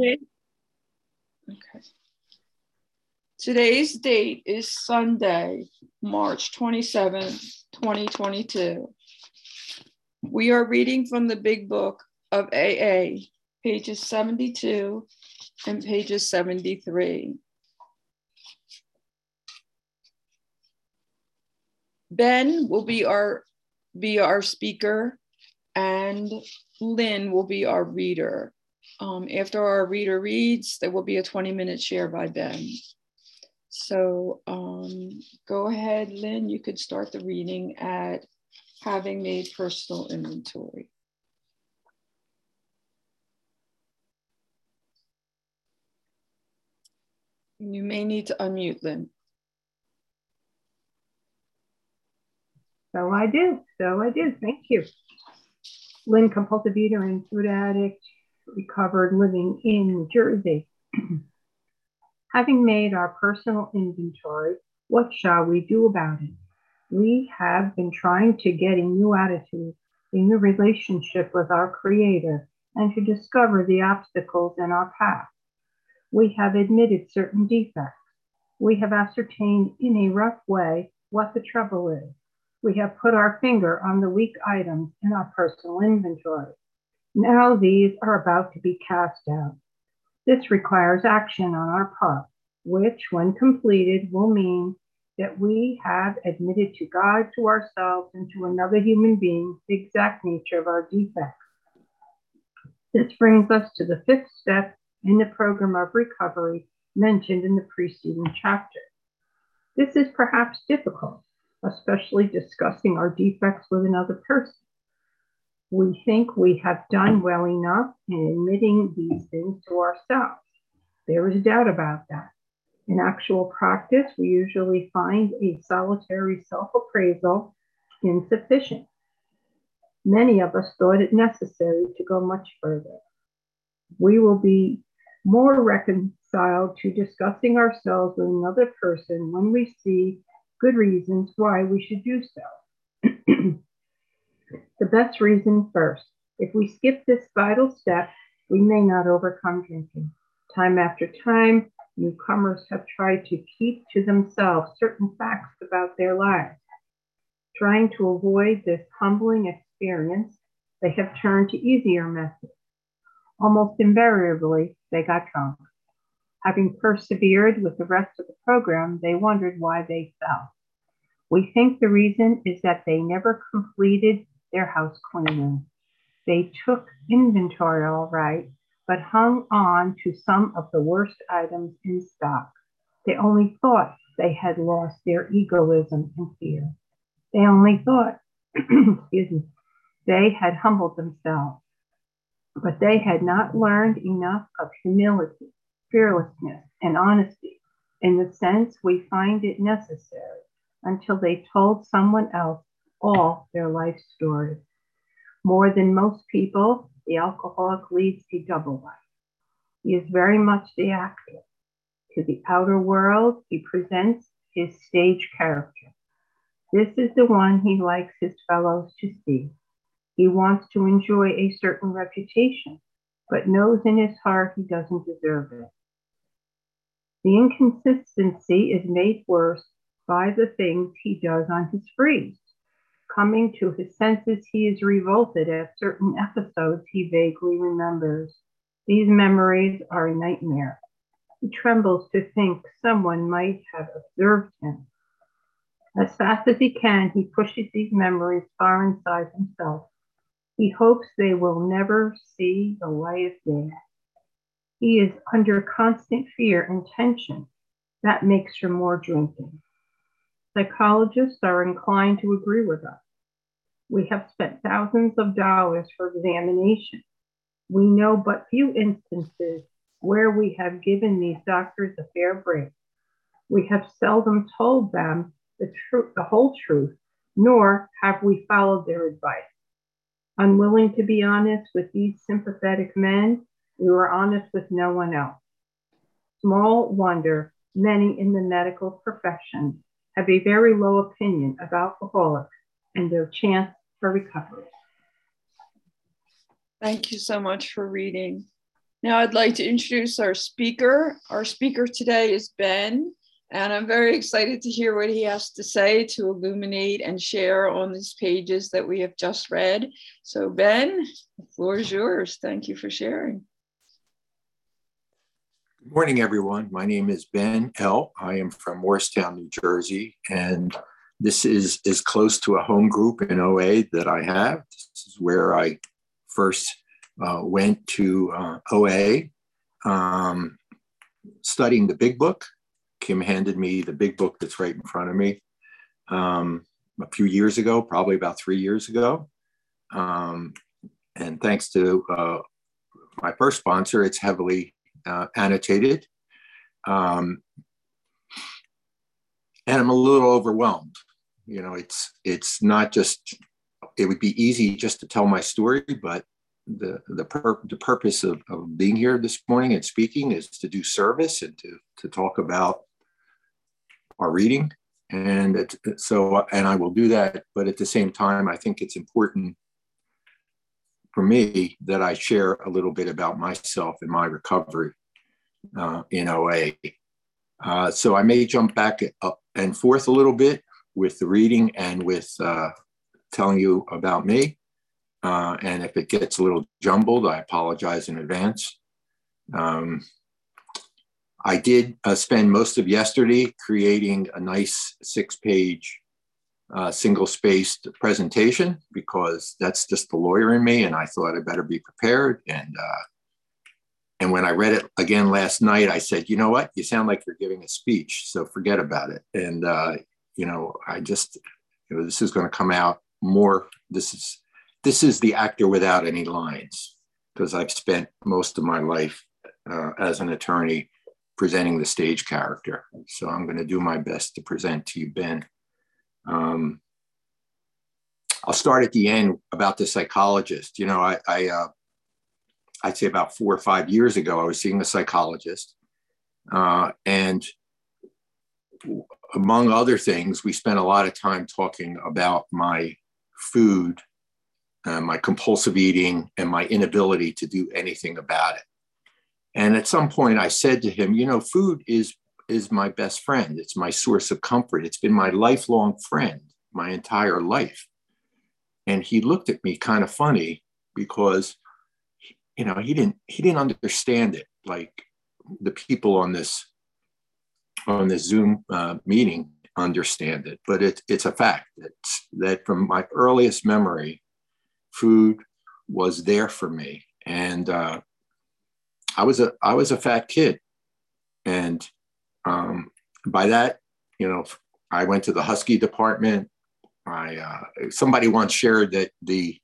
Okay. Today's date is Sunday, March 27, 2022. We are reading from the Big Book of AA, pages 72 and pages 73. Ben will be our be our speaker and Lynn will be our reader. Um, after our reader reads, there will be a 20 minute share by Ben. So um, go ahead, Lynn, you could start the reading at having made personal inventory. You may need to unmute, Lynn. So I do. So I do. Thank you. Lynn, compulsive eater and food addict, recovered living in New Jersey. Having made our personal inventory, what shall we do about it? We have been trying to get a new attitude in the relationship with our Creator and to discover the obstacles in our path. We have admitted certain defects. We have ascertained in a rough way what the trouble is. We have put our finger on the weak items in our personal inventory. Now these are about to be cast out. This requires action on our part, which, when completed, will mean that we have admitted to God, to ourselves, and to another human being the exact nature of our defects. This brings us to the fifth step in the program of recovery mentioned in the preceding chapter. This is perhaps difficult, especially discussing our defects with another person. We think we have done well enough in admitting these things to ourselves. There is doubt about that. In actual practice, we usually find a solitary self appraisal insufficient. Many of us thought it necessary to go much further. We will be more reconciled to discussing ourselves with another person when we see good reasons why we should do so. the best reason first. If we skip this vital step, we may not overcome drinking. Time after time, newcomers have tried to keep to themselves certain facts about their lives. Trying to avoid this humbling experience, they have turned to easier methods. Almost invariably, they got drunk. Having persevered with the rest of the program, they wondered why they fell. We think the reason is that they never completed their house cleaning. They took inventory all right, but hung on to some of the worst items in stock. They only thought they had lost their egoism and fear. They only thought, excuse me, they had humbled themselves, but they had not learned enough of humility, fearlessness, and honesty in the sense we find it necessary until they told someone else all their life stories. More than most people, the alcoholic leads a double life. He is very much the actor. To the outer world, he presents his stage character. This is the one he likes his fellows to see. He wants to enjoy a certain reputation, but knows in his heart he doesn't deserve it. The inconsistency is made worse by the things he does on his freeze. Coming to his senses, he is revolted at certain episodes he vaguely remembers. These memories are a nightmare. He trembles to think someone might have observed him. As fast as he can, he pushes these memories far inside himself. He hopes they will never see the light of day. He is under constant fear and tension. That makes for more drinking. Psychologists are inclined to agree with us. We have spent thousands of dollars for examination. We know but few instances where we have given these doctors a fair break. We have seldom told them the, tr- the whole truth, nor have we followed their advice. Unwilling to be honest with these sympathetic men, we were honest with no one else. Small wonder many in the medical profession have a very low opinion of alcoholics and their chance for recovery. Thank you so much for reading. Now I'd like to introduce our speaker. Our speaker today is Ben, and I'm very excited to hear what he has to say to illuminate and share on these pages that we have just read. So Ben, the floor is yours. Thank you for sharing. Good morning, everyone. My name is Ben L. I am from Morristown, New Jersey, and this is as close to a home group in OA that I have. This is where I first uh, went to uh, OA, um, studying the big book. Kim handed me the big book that's right in front of me um, a few years ago, probably about three years ago. Um, and thanks to uh, my first sponsor, it's heavily uh, annotated. Um, and I'm a little overwhelmed. You know, it's it's not just. It would be easy just to tell my story, but the the, pur- the purpose of, of being here this morning and speaking is to do service and to to talk about our reading and it, so and i will do that but at the same time i think it's important for me that i share a little bit about myself and my recovery uh, in oa uh, so i may jump back up and forth a little bit with the reading and with uh, telling you about me uh, and if it gets a little jumbled, I apologize in advance. Um, I did uh, spend most of yesterday creating a nice six page uh, single spaced presentation because that's just the lawyer in me. And I thought I better be prepared. And, uh, and when I read it again last night, I said, you know what? You sound like you're giving a speech. So forget about it. And, uh, you know, I just, you know, this is going to come out more. This is this is the actor without any lines because I've spent most of my life uh, as an attorney presenting the stage character. So I'm going to do my best to present to you, Ben. Um, I'll start at the end about the psychologist. You know, I, I uh, I'd say about four or five years ago, I was seeing a psychologist, uh, and among other things, we spent a lot of time talking about my food uh, my compulsive eating, and my inability to do anything about it. And at some point, I said to him, "You know, food is is my best friend. It's my source of comfort. It's been my lifelong friend my entire life." And he looked at me kind of funny because, you know, he didn't he didn't understand it like the people on this on the Zoom uh, meeting understand it, but it, it's a fact that, that from my earliest memory, food was there for me. And uh, I was a I was a fat kid, and um, by that, you know, I went to the Husky department. I uh, somebody once shared that the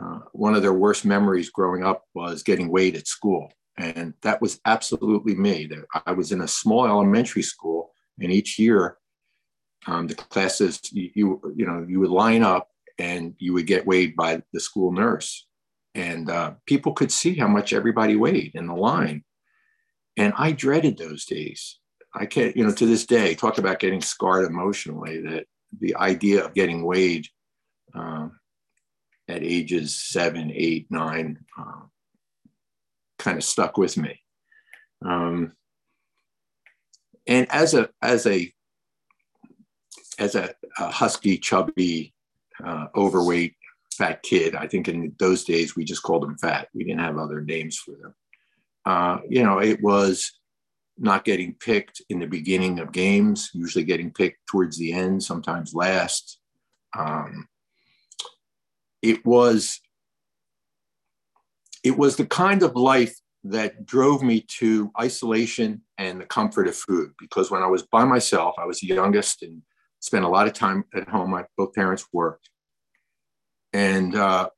uh, one of their worst memories growing up was getting weighed at school, and that was absolutely me. I was in a small elementary school, and each year, um, the classes you, you know you would line up and you would get weighed by the school nurse. And uh, people could see how much everybody weighed in the line. And I dreaded those days. I can't, you know, to this day, talk about getting scarred emotionally, that the idea of getting weighed um, at ages seven, eight, nine uh, kind of stuck with me. Um, and as a, as a, as a, a husky, chubby uh, overweight fat kid. I think in those days we just called them fat. We didn't have other names for them. Uh, you know, it was not getting picked in the beginning of games, usually getting picked towards the end, sometimes last. Um, it was it was the kind of life that drove me to isolation and the comfort of food because when I was by myself, I was the youngest and spent a lot of time at home. My both parents worked, and uh,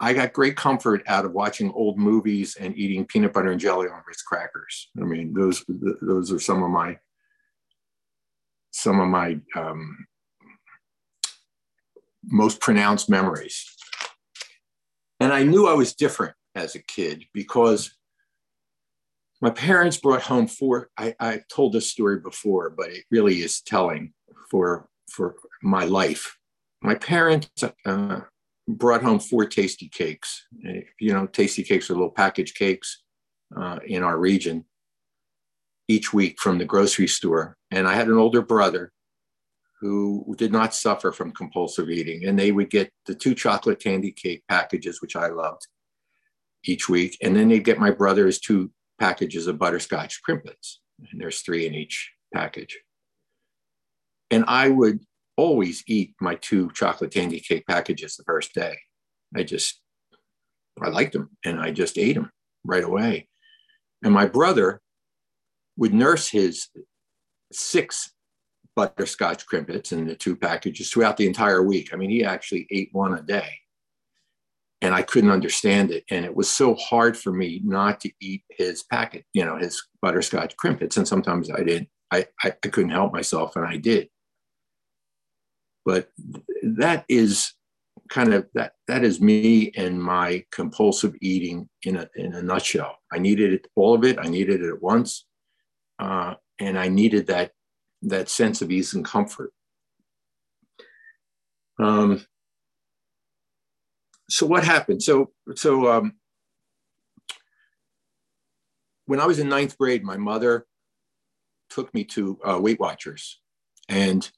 I got great comfort out of watching old movies and eating peanut butter and jelly on Ritz crackers. I mean, those those are some of my some of my um, most pronounced memories. And I knew I was different as a kid because my parents brought home four I, I told this story before but it really is telling for for my life my parents uh, brought home four Tastykakes. You know, Tastykakes are little package cakes uh, in our region each week from the grocery store. And I had an older brother who did not suffer from compulsive eating, and they would get the two chocolate Kandy Kake packages, which I loved, each week. And then they'd get my brother's two packages of butterscotch Krimpets, and there's three in each package. And I would always eat my two chocolate Kandy Kake packages the first day. I just, I liked them and I just ate them right away. And my brother would nurse his six butterscotch Krimpets in the two packages throughout the entire week. I mean, he actually ate one a day. And I couldn't understand it. And it was so hard for me not to eat his packet, you know, his butterscotch Krimpets. And sometimes I didn't, I, I, I couldn't help myself and I did. But that is kind of that that is me and my compulsive eating in a in a nutshell. I needed it all of it. I needed it at once, uh, and I needed that that sense of ease and comfort. Um, so what happened? So so um, when I was in ninth grade, my mother took me to uh, Weight Watchers, and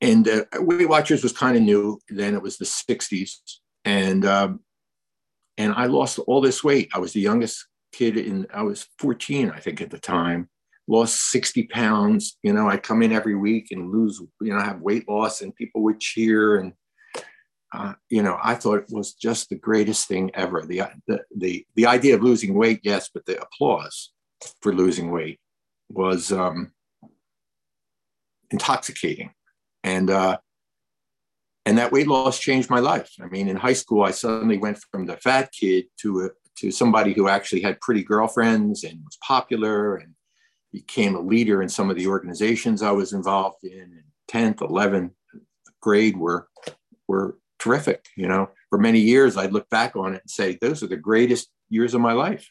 and uh, Weight Watchers was kind of new. Then it was the '60s, and um, and I lost all this weight. I was the youngest kid in. I was 14, I think, at the time. Lost 60 pounds. You know, I'd come in every week and lose. You know, have weight loss, and people would cheer. And uh, you know, I thought it was just the greatest thing ever. The the the the idea of losing weight, yes, but the applause for losing weight was um, intoxicating and uh, and that weight loss changed my life. I mean, in high school, I suddenly went from the fat kid to a, to somebody who actually had pretty girlfriends and was popular and became a leader in some of the organizations I was involved in. And 10th, 11th grade were were terrific. You know, for many years, I'd look back on it and say those are the greatest years of my life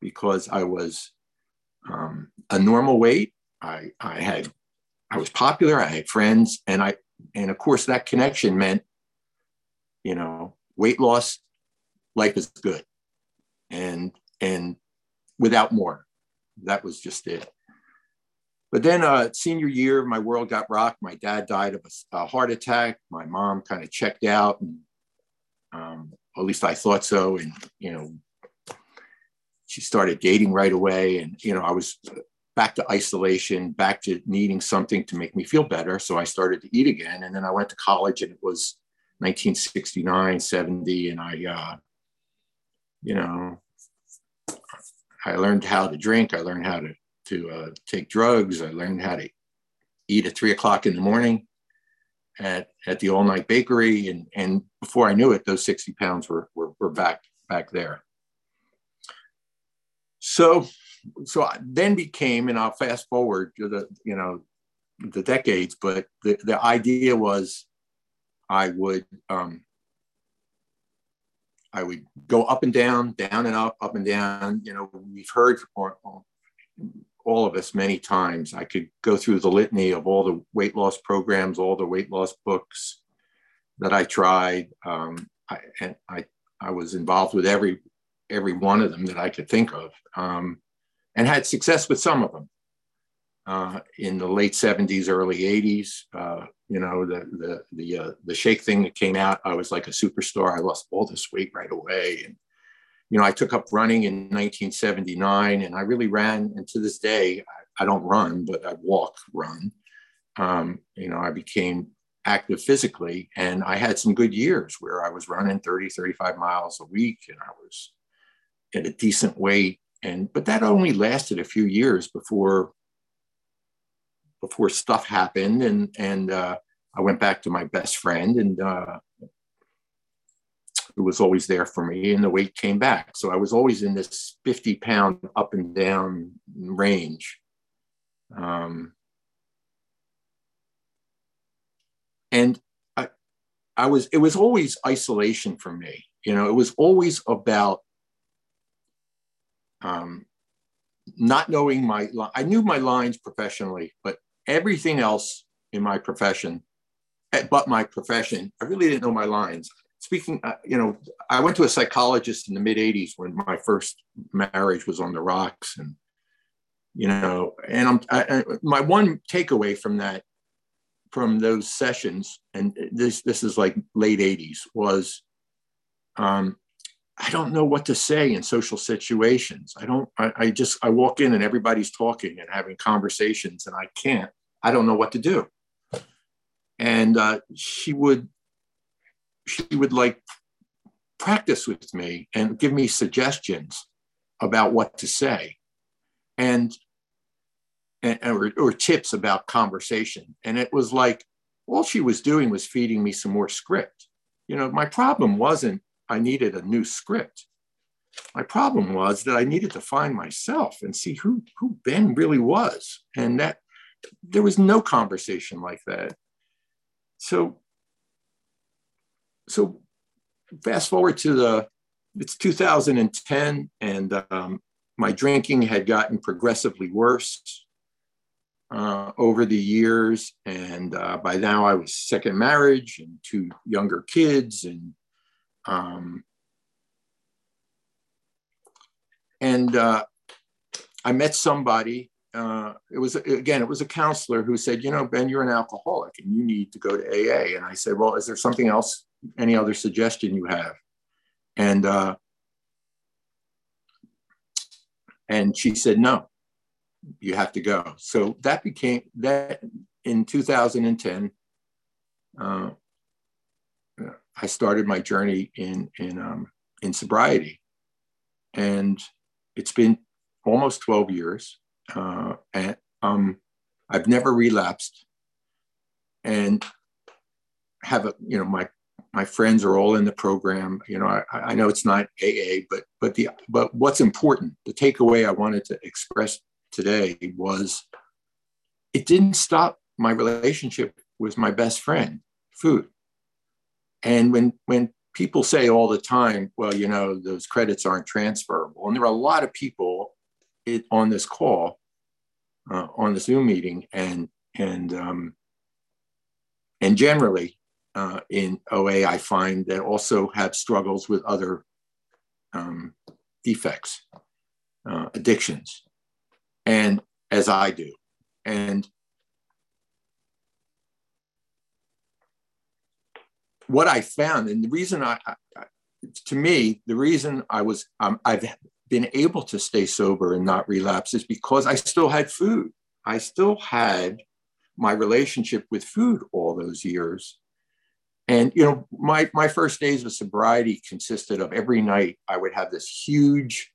because I was um, a normal weight. I I had I was popular. I had friends, and I and of course that connection meant, you know, weight loss, life is good, and and without more, that was just it. But then, uh, senior year, my world got rocked. My dad died of a, a heart attack. My mom kind of checked out, and um, at least I thought so. And you know, she started dating right away, and you know, I was back to isolation, back to needing something to make me feel better. So I started to eat again. And then I went to college and it was 1969, 70. And I, uh, you know, I learned how to drink. I learned how to, to uh, take drugs. I learned how to eat at three o'clock in the morning at, at the all night bakery. And, and before I knew it, those 60 pounds were, were, were back, back there. So so I then became, and I'll fast forward to the, you know, the decades, but the, the idea was I would, um, I would go up and down, down and up, up and down. You know, we've heard all of us many times. I could go through the litany of all the weight loss programs, all the weight loss books that I tried. Um, I, and I, I was involved with every every one of them that I could think of. Um, and had success with some of them. Uh, in the late 70s, early 80s, uh, you know, the the the uh, the shake thing that came out, I was like a superstar. I lost all this weight right away, and you know, I took up running in 1979, and I really ran. And to this day, I, I don't run, but I walk, run. Um, you know, I became active physically, and I had some good years where I was running 30, 35 miles a week, and I was at a decent weight and but that only lasted a few years before before stuff happened and and uh, I went back to my best friend and uh, who was always there for me and the weight came back. So I was always in this 50 pound up and down range. Um, and I, I was it was always isolation for me. You know it was always about um, not knowing my i knew my lines professionally but everything else in my profession eh, but my profession, I really didn't know my lines. Speaking, uh, you know, I went to a psychologist in the mid 80s when my first marriage was on the rocks. And, you know, and I'm, I, my one takeaway from that, from those sessions, and this, this is like late 80s, was um, I don't know what to say in social situations. I don't, I, I, just, I walk in and everybody's talking and having conversations and I can't, I don't know what to do. And uh, she would, she would like practice with me and give me suggestions about what to say and, and or, or tips about conversation. And it was like, all she was doing was feeding me some more script. You know, my problem wasn't I needed a new script. My problem was that I needed to find myself and see who, who Ben really was. And that there was no conversation like that. So, so fast forward to the, it's 2010 and um, my drinking had gotten progressively worse uh, over the years. And uh, by now I was second marriage and two younger kids and um, and uh, I met somebody. Uh, it was again, it was a counselor who said, "You know, Ben, you're an alcoholic, and you need to go to AA." And I said, "Well, is there something else? Any other suggestion you have?" And uh, and she said, "No, you have to go." So that became that in 2010. Uh, I started my journey in in um, in sobriety, and it's been almost 12 years, uh, and um, I've never relapsed, and have a you know my my friends are all in the program. You know, I, I know it's not AA, but but the but what's important, the takeaway I wanted to express today was, it didn't stop my relationship with my best friend, food. And when when people say all the time, well, you know, those credits aren't transferable, and there are a lot of people it, on this call, uh, on the Zoom meeting, and and um, and generally uh, in OA, I find that also have struggles with other um, defects, uh, addictions, and as I do, and what I found, and the reason I, I to me, the reason I was, um, I've been able to stay sober and not relapse is because I still had food. I still had my relationship with food all those years. And you know, my my first days of sobriety consisted of every night I would have this huge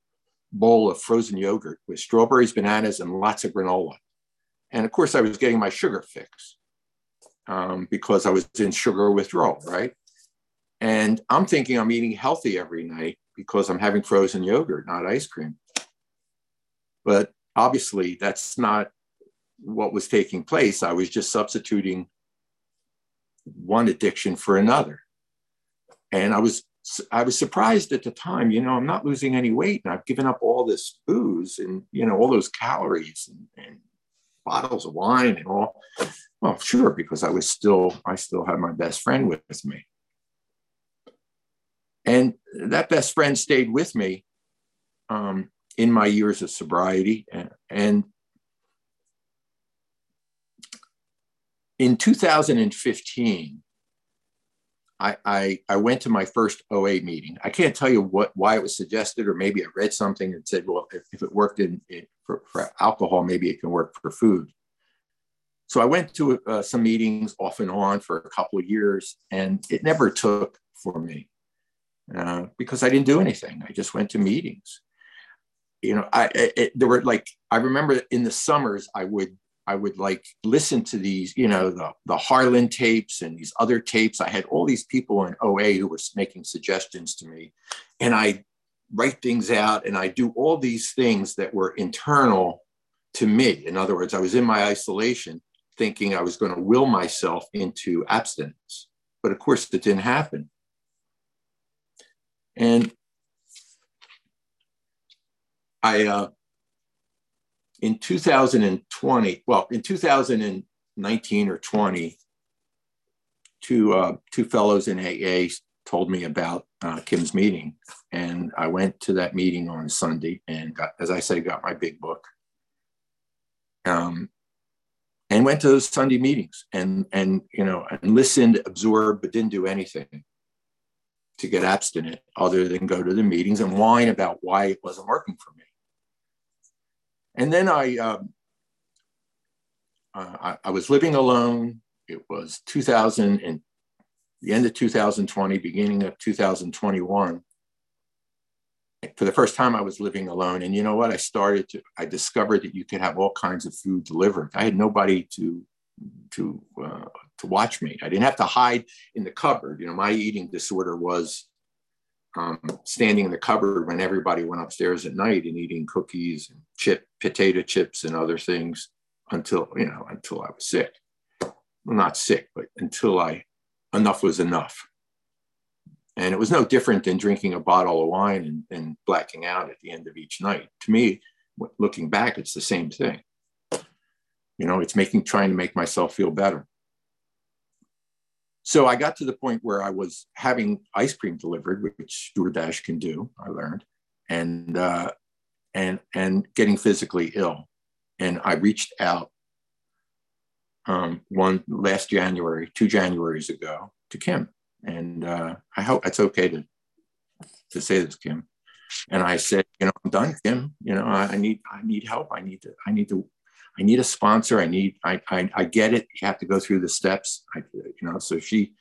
bowl of frozen yogurt with strawberries, bananas, and lots of granola. And of course, I was getting my sugar fix um, because I was in sugar withdrawal, right? And I'm thinking I'm eating healthy every night because I'm having frozen yogurt, not ice cream. But obviously, that's not what was taking place. I was just substituting one addiction for another. And I was I was surprised at the time, you know, I'm not losing any weight and I've given up all this booze and, you know, all those calories and, and bottles of wine and all. Well, sure, because I was still, I still had my best friend with me. And that best friend stayed with me um, in my years of sobriety. And, in 2015, I, I, I, went to my first OA meeting. I can't tell you what why it was suggested, or maybe I read something and said, well, if, if it worked in, in for, for, alcohol, maybe it can work for food. So I went to uh, some meetings off and on for a couple of years, and it never took for me uh, because I didn't do anything. I just went to meetings. You know, I it, there were like I remember in the summers I would I would like listen to these, you know, the the Harlan tapes and these other tapes. I had all these people in OA who were making suggestions to me, and I write things out and I do all these things that were internal to me. In other words, I was in my isolation thinking I was going to will myself into abstinence. But of course, it didn't happen. And I, uh, in 2020, well, in 2019 or 20, two uh, two fellows in AA told me about uh, Kim's meeting, and I went to that meeting on Sunday and got, as I say, got my big book. Um, and went to those Sunday meetings and and you know and listened, absorbed, but didn't do anything to get abstinent other than go to the meetings and whine about why it wasn't working for me. And then I um, uh, I, I was living alone. It was 2000 and the end of 2020, beginning of 2021. For the first time, I was living alone. And you know what? I started to, I discovered that you could have all kinds of food delivered. I had nobody to, to, uh, to watch me. I didn't have to hide in the cupboard. You know, my eating disorder was um, standing in the cupboard when everybody went upstairs at night and eating cookies and chip, potato chips and other things until, you know, until I was sick. Well, not sick, but until I enough was enough. And it was no different than drinking a bottle of wine and, and blacking out at the end of each night. To me, looking back, it's the same thing. You know, it's making trying to make myself feel better. So I got to the point where I was having ice cream delivered, which DoorDash can do. I learned, and uh, and and getting physically ill. And I reached out um, one last January, two Januaries ago, to Kim, and uh, I hope it's okay to to say this, Kim. And I said, you know, I'm done, Kim. You know, I, I need I need help. I need to I need to I need a sponsor. I need I I, I get it. You have to go through the steps. I, you know, so she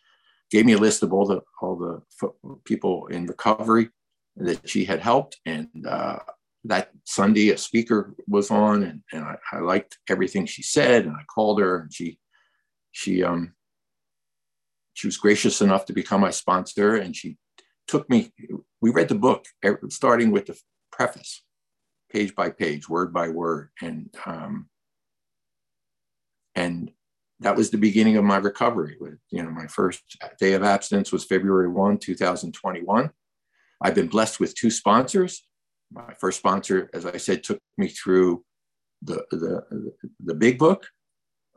gave me a list of all the all the people in recovery that she had helped, and uh, that Sunday, a speaker was on, and, and I, I, liked everything she said. And I called her, and she she um she was gracious enough to become my sponsor, and she took me. We read the book, starting with the preface, page by page, word by word, and um, and that was the beginning of my recovery. With you know, my first day of abstinence was February one, two thousand twenty-one. I've been blessed with two sponsors my first sponsor, as I said, took me through the the, the big book,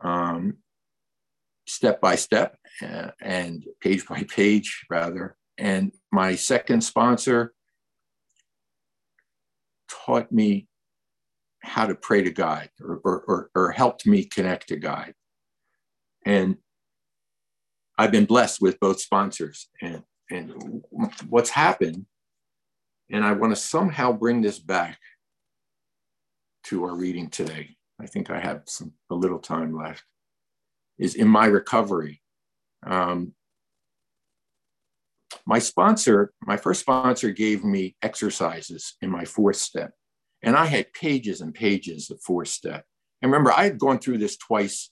um, step by step uh, and page by page, rather. And my second sponsor taught me how to pray to God or, or, or helped me connect to God. And I've been blessed with both sponsors. And, and what's happened and I want to somehow bring this back to our reading today. I think I have some a little time left. Is in my recovery. Um, my sponsor, my first sponsor, gave me exercises in my fourth step, and I had pages and pages of fourth step. And remember, I had gone through this twice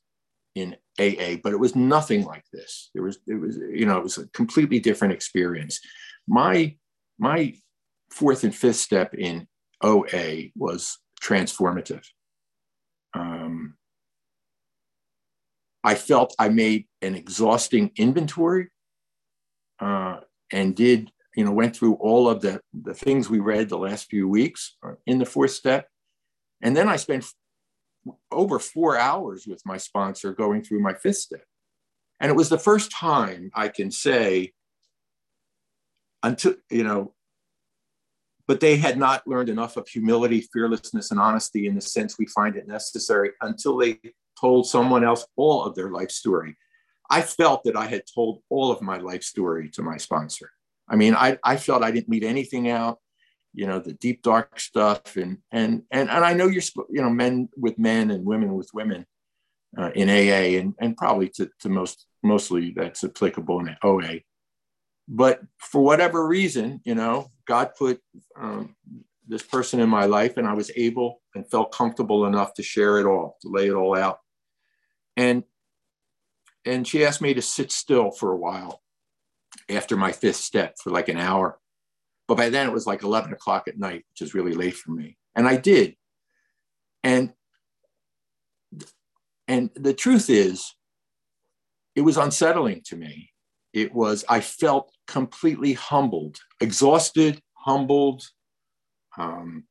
in AA, but it was nothing like this. There was, it was, you know, it was a completely different experience. My my fourth and fifth step in OA was transformative. Um, I felt I made an exhausting inventory uh, and did, you know, went through all of the, the things we read the last few weeks in the fourth step. And then I spent over four hours with my sponsor going through my fifth step. And it was the first time I can say, until, you know, but they had not learned enough of humility, fearlessness, and honesty in the sense we find it necessary until they told someone else all of their life story. I felt that I had told all of my life story to my sponsor. I mean, I, I felt I didn't leave anything out, you know, the deep dark stuff, and and and and I know you're, you know, men with men and women with women uh, in AA, and and probably to, to most mostly that's applicable in OA but for whatever reason, you know, God put um, this person in my life, and I was able and felt comfortable enough to share it all, to lay it all out. And and she asked me to sit still for a while after my fifth step for like an hour. But by then it was like 11 o'clock at night, which is really late for me. And I did. And and the truth is, it was unsettling to me it was i felt completely humbled exhausted humbled um,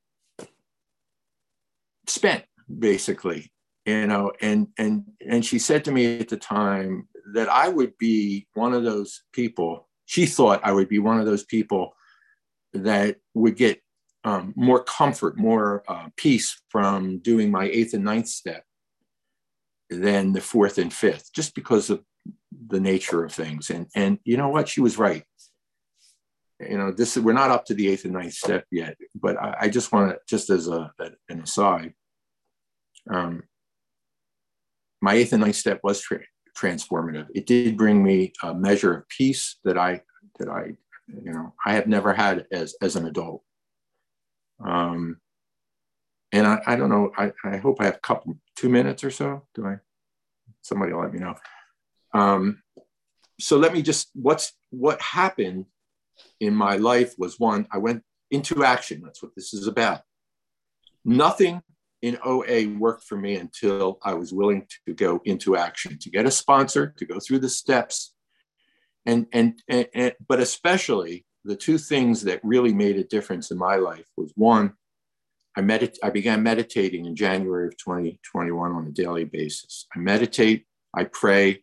spent basically you know, and and and she said to me at the time that I would be one of those people. She thought I would be one of those people that would get um, more comfort, more uh, peace from doing my eighth and ninth step than the fourth and fifth, just because of the nature of things. And and you know what? She was right. You know, this we're not up to the eighth and ninth step yet, but I, I just want to just as a, an aside. Um, my eighth and ninth step was tra- transformative. It did bring me a measure of peace that I that I you know I have never had as as an adult. Um, and I, I don't know. I, I hope I have a couple two minutes or so. Do I? Somebody let me know. Um, so let me just what's what happened in my life was one I went into action. That's what this is about. Nothing in OA worked for me until I was willing to go into action, to get a sponsor, to go through the steps, and and, and, and but especially the two things that really made a difference in my life was one, I medit- I began meditating in January of 2021 on a daily basis. I meditate, I pray.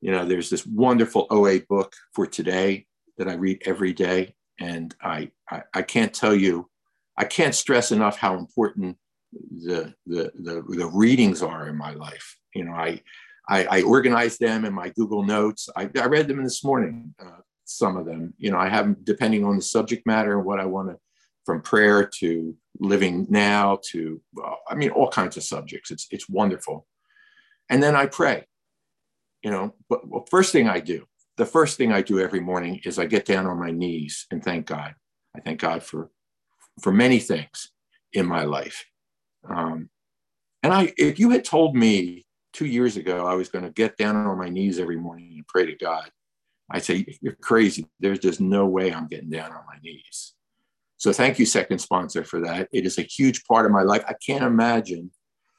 You know, there's this wonderful OA book for today that I read every day. And I, I, I can't tell you, I can't stress enough how important the, the, the, the readings are in my life. You know, I, I, I organize them in my Google Notes. I, I read them this morning, uh, some of them. You know, I have, depending on the subject matter and what I want to, from prayer to living now to, well, I mean, all kinds of subjects. It's, it's wonderful. And then I pray, you know, but well, first thing I do, the first thing I do every morning is I get down on my knees and thank God. I thank God for, for many things in my life. Um, and I, if you had told me two years ago I was going to get down on my knees every morning and pray to God, I'd say, You're crazy. There's just no way I'm getting down on my knees. So thank you, second sponsor, for that. It is a huge part of my life. I can't imagine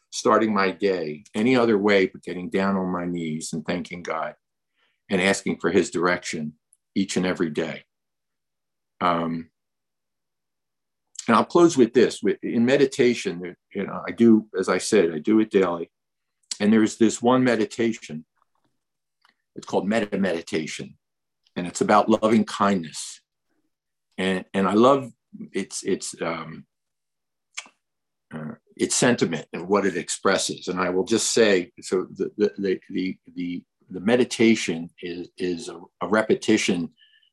starting my day any other way but getting down on my knees and thanking God and asking for his direction each and every day. Um, and I'll close with this. In meditation, you know, I do, as I said, I do it daily. And there's this one meditation. It's called metta meditation, and it's about loving kindness. And and I love its its um, uh, its sentiment and what it expresses. And I will just say, so the the the the, the, the meditation is is a, a, repetition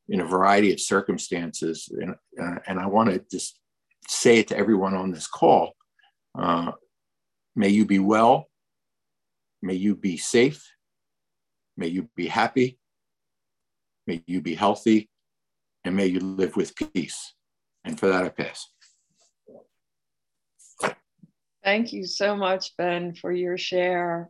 in a variety of circumstances, and uh, and I want to just say it to everyone on this call. Uh, may you be well. May you be safe. May you be happy. May you be healthy. And may you live with peace. And for that, I pass. Thank you so much, Ben, for your share.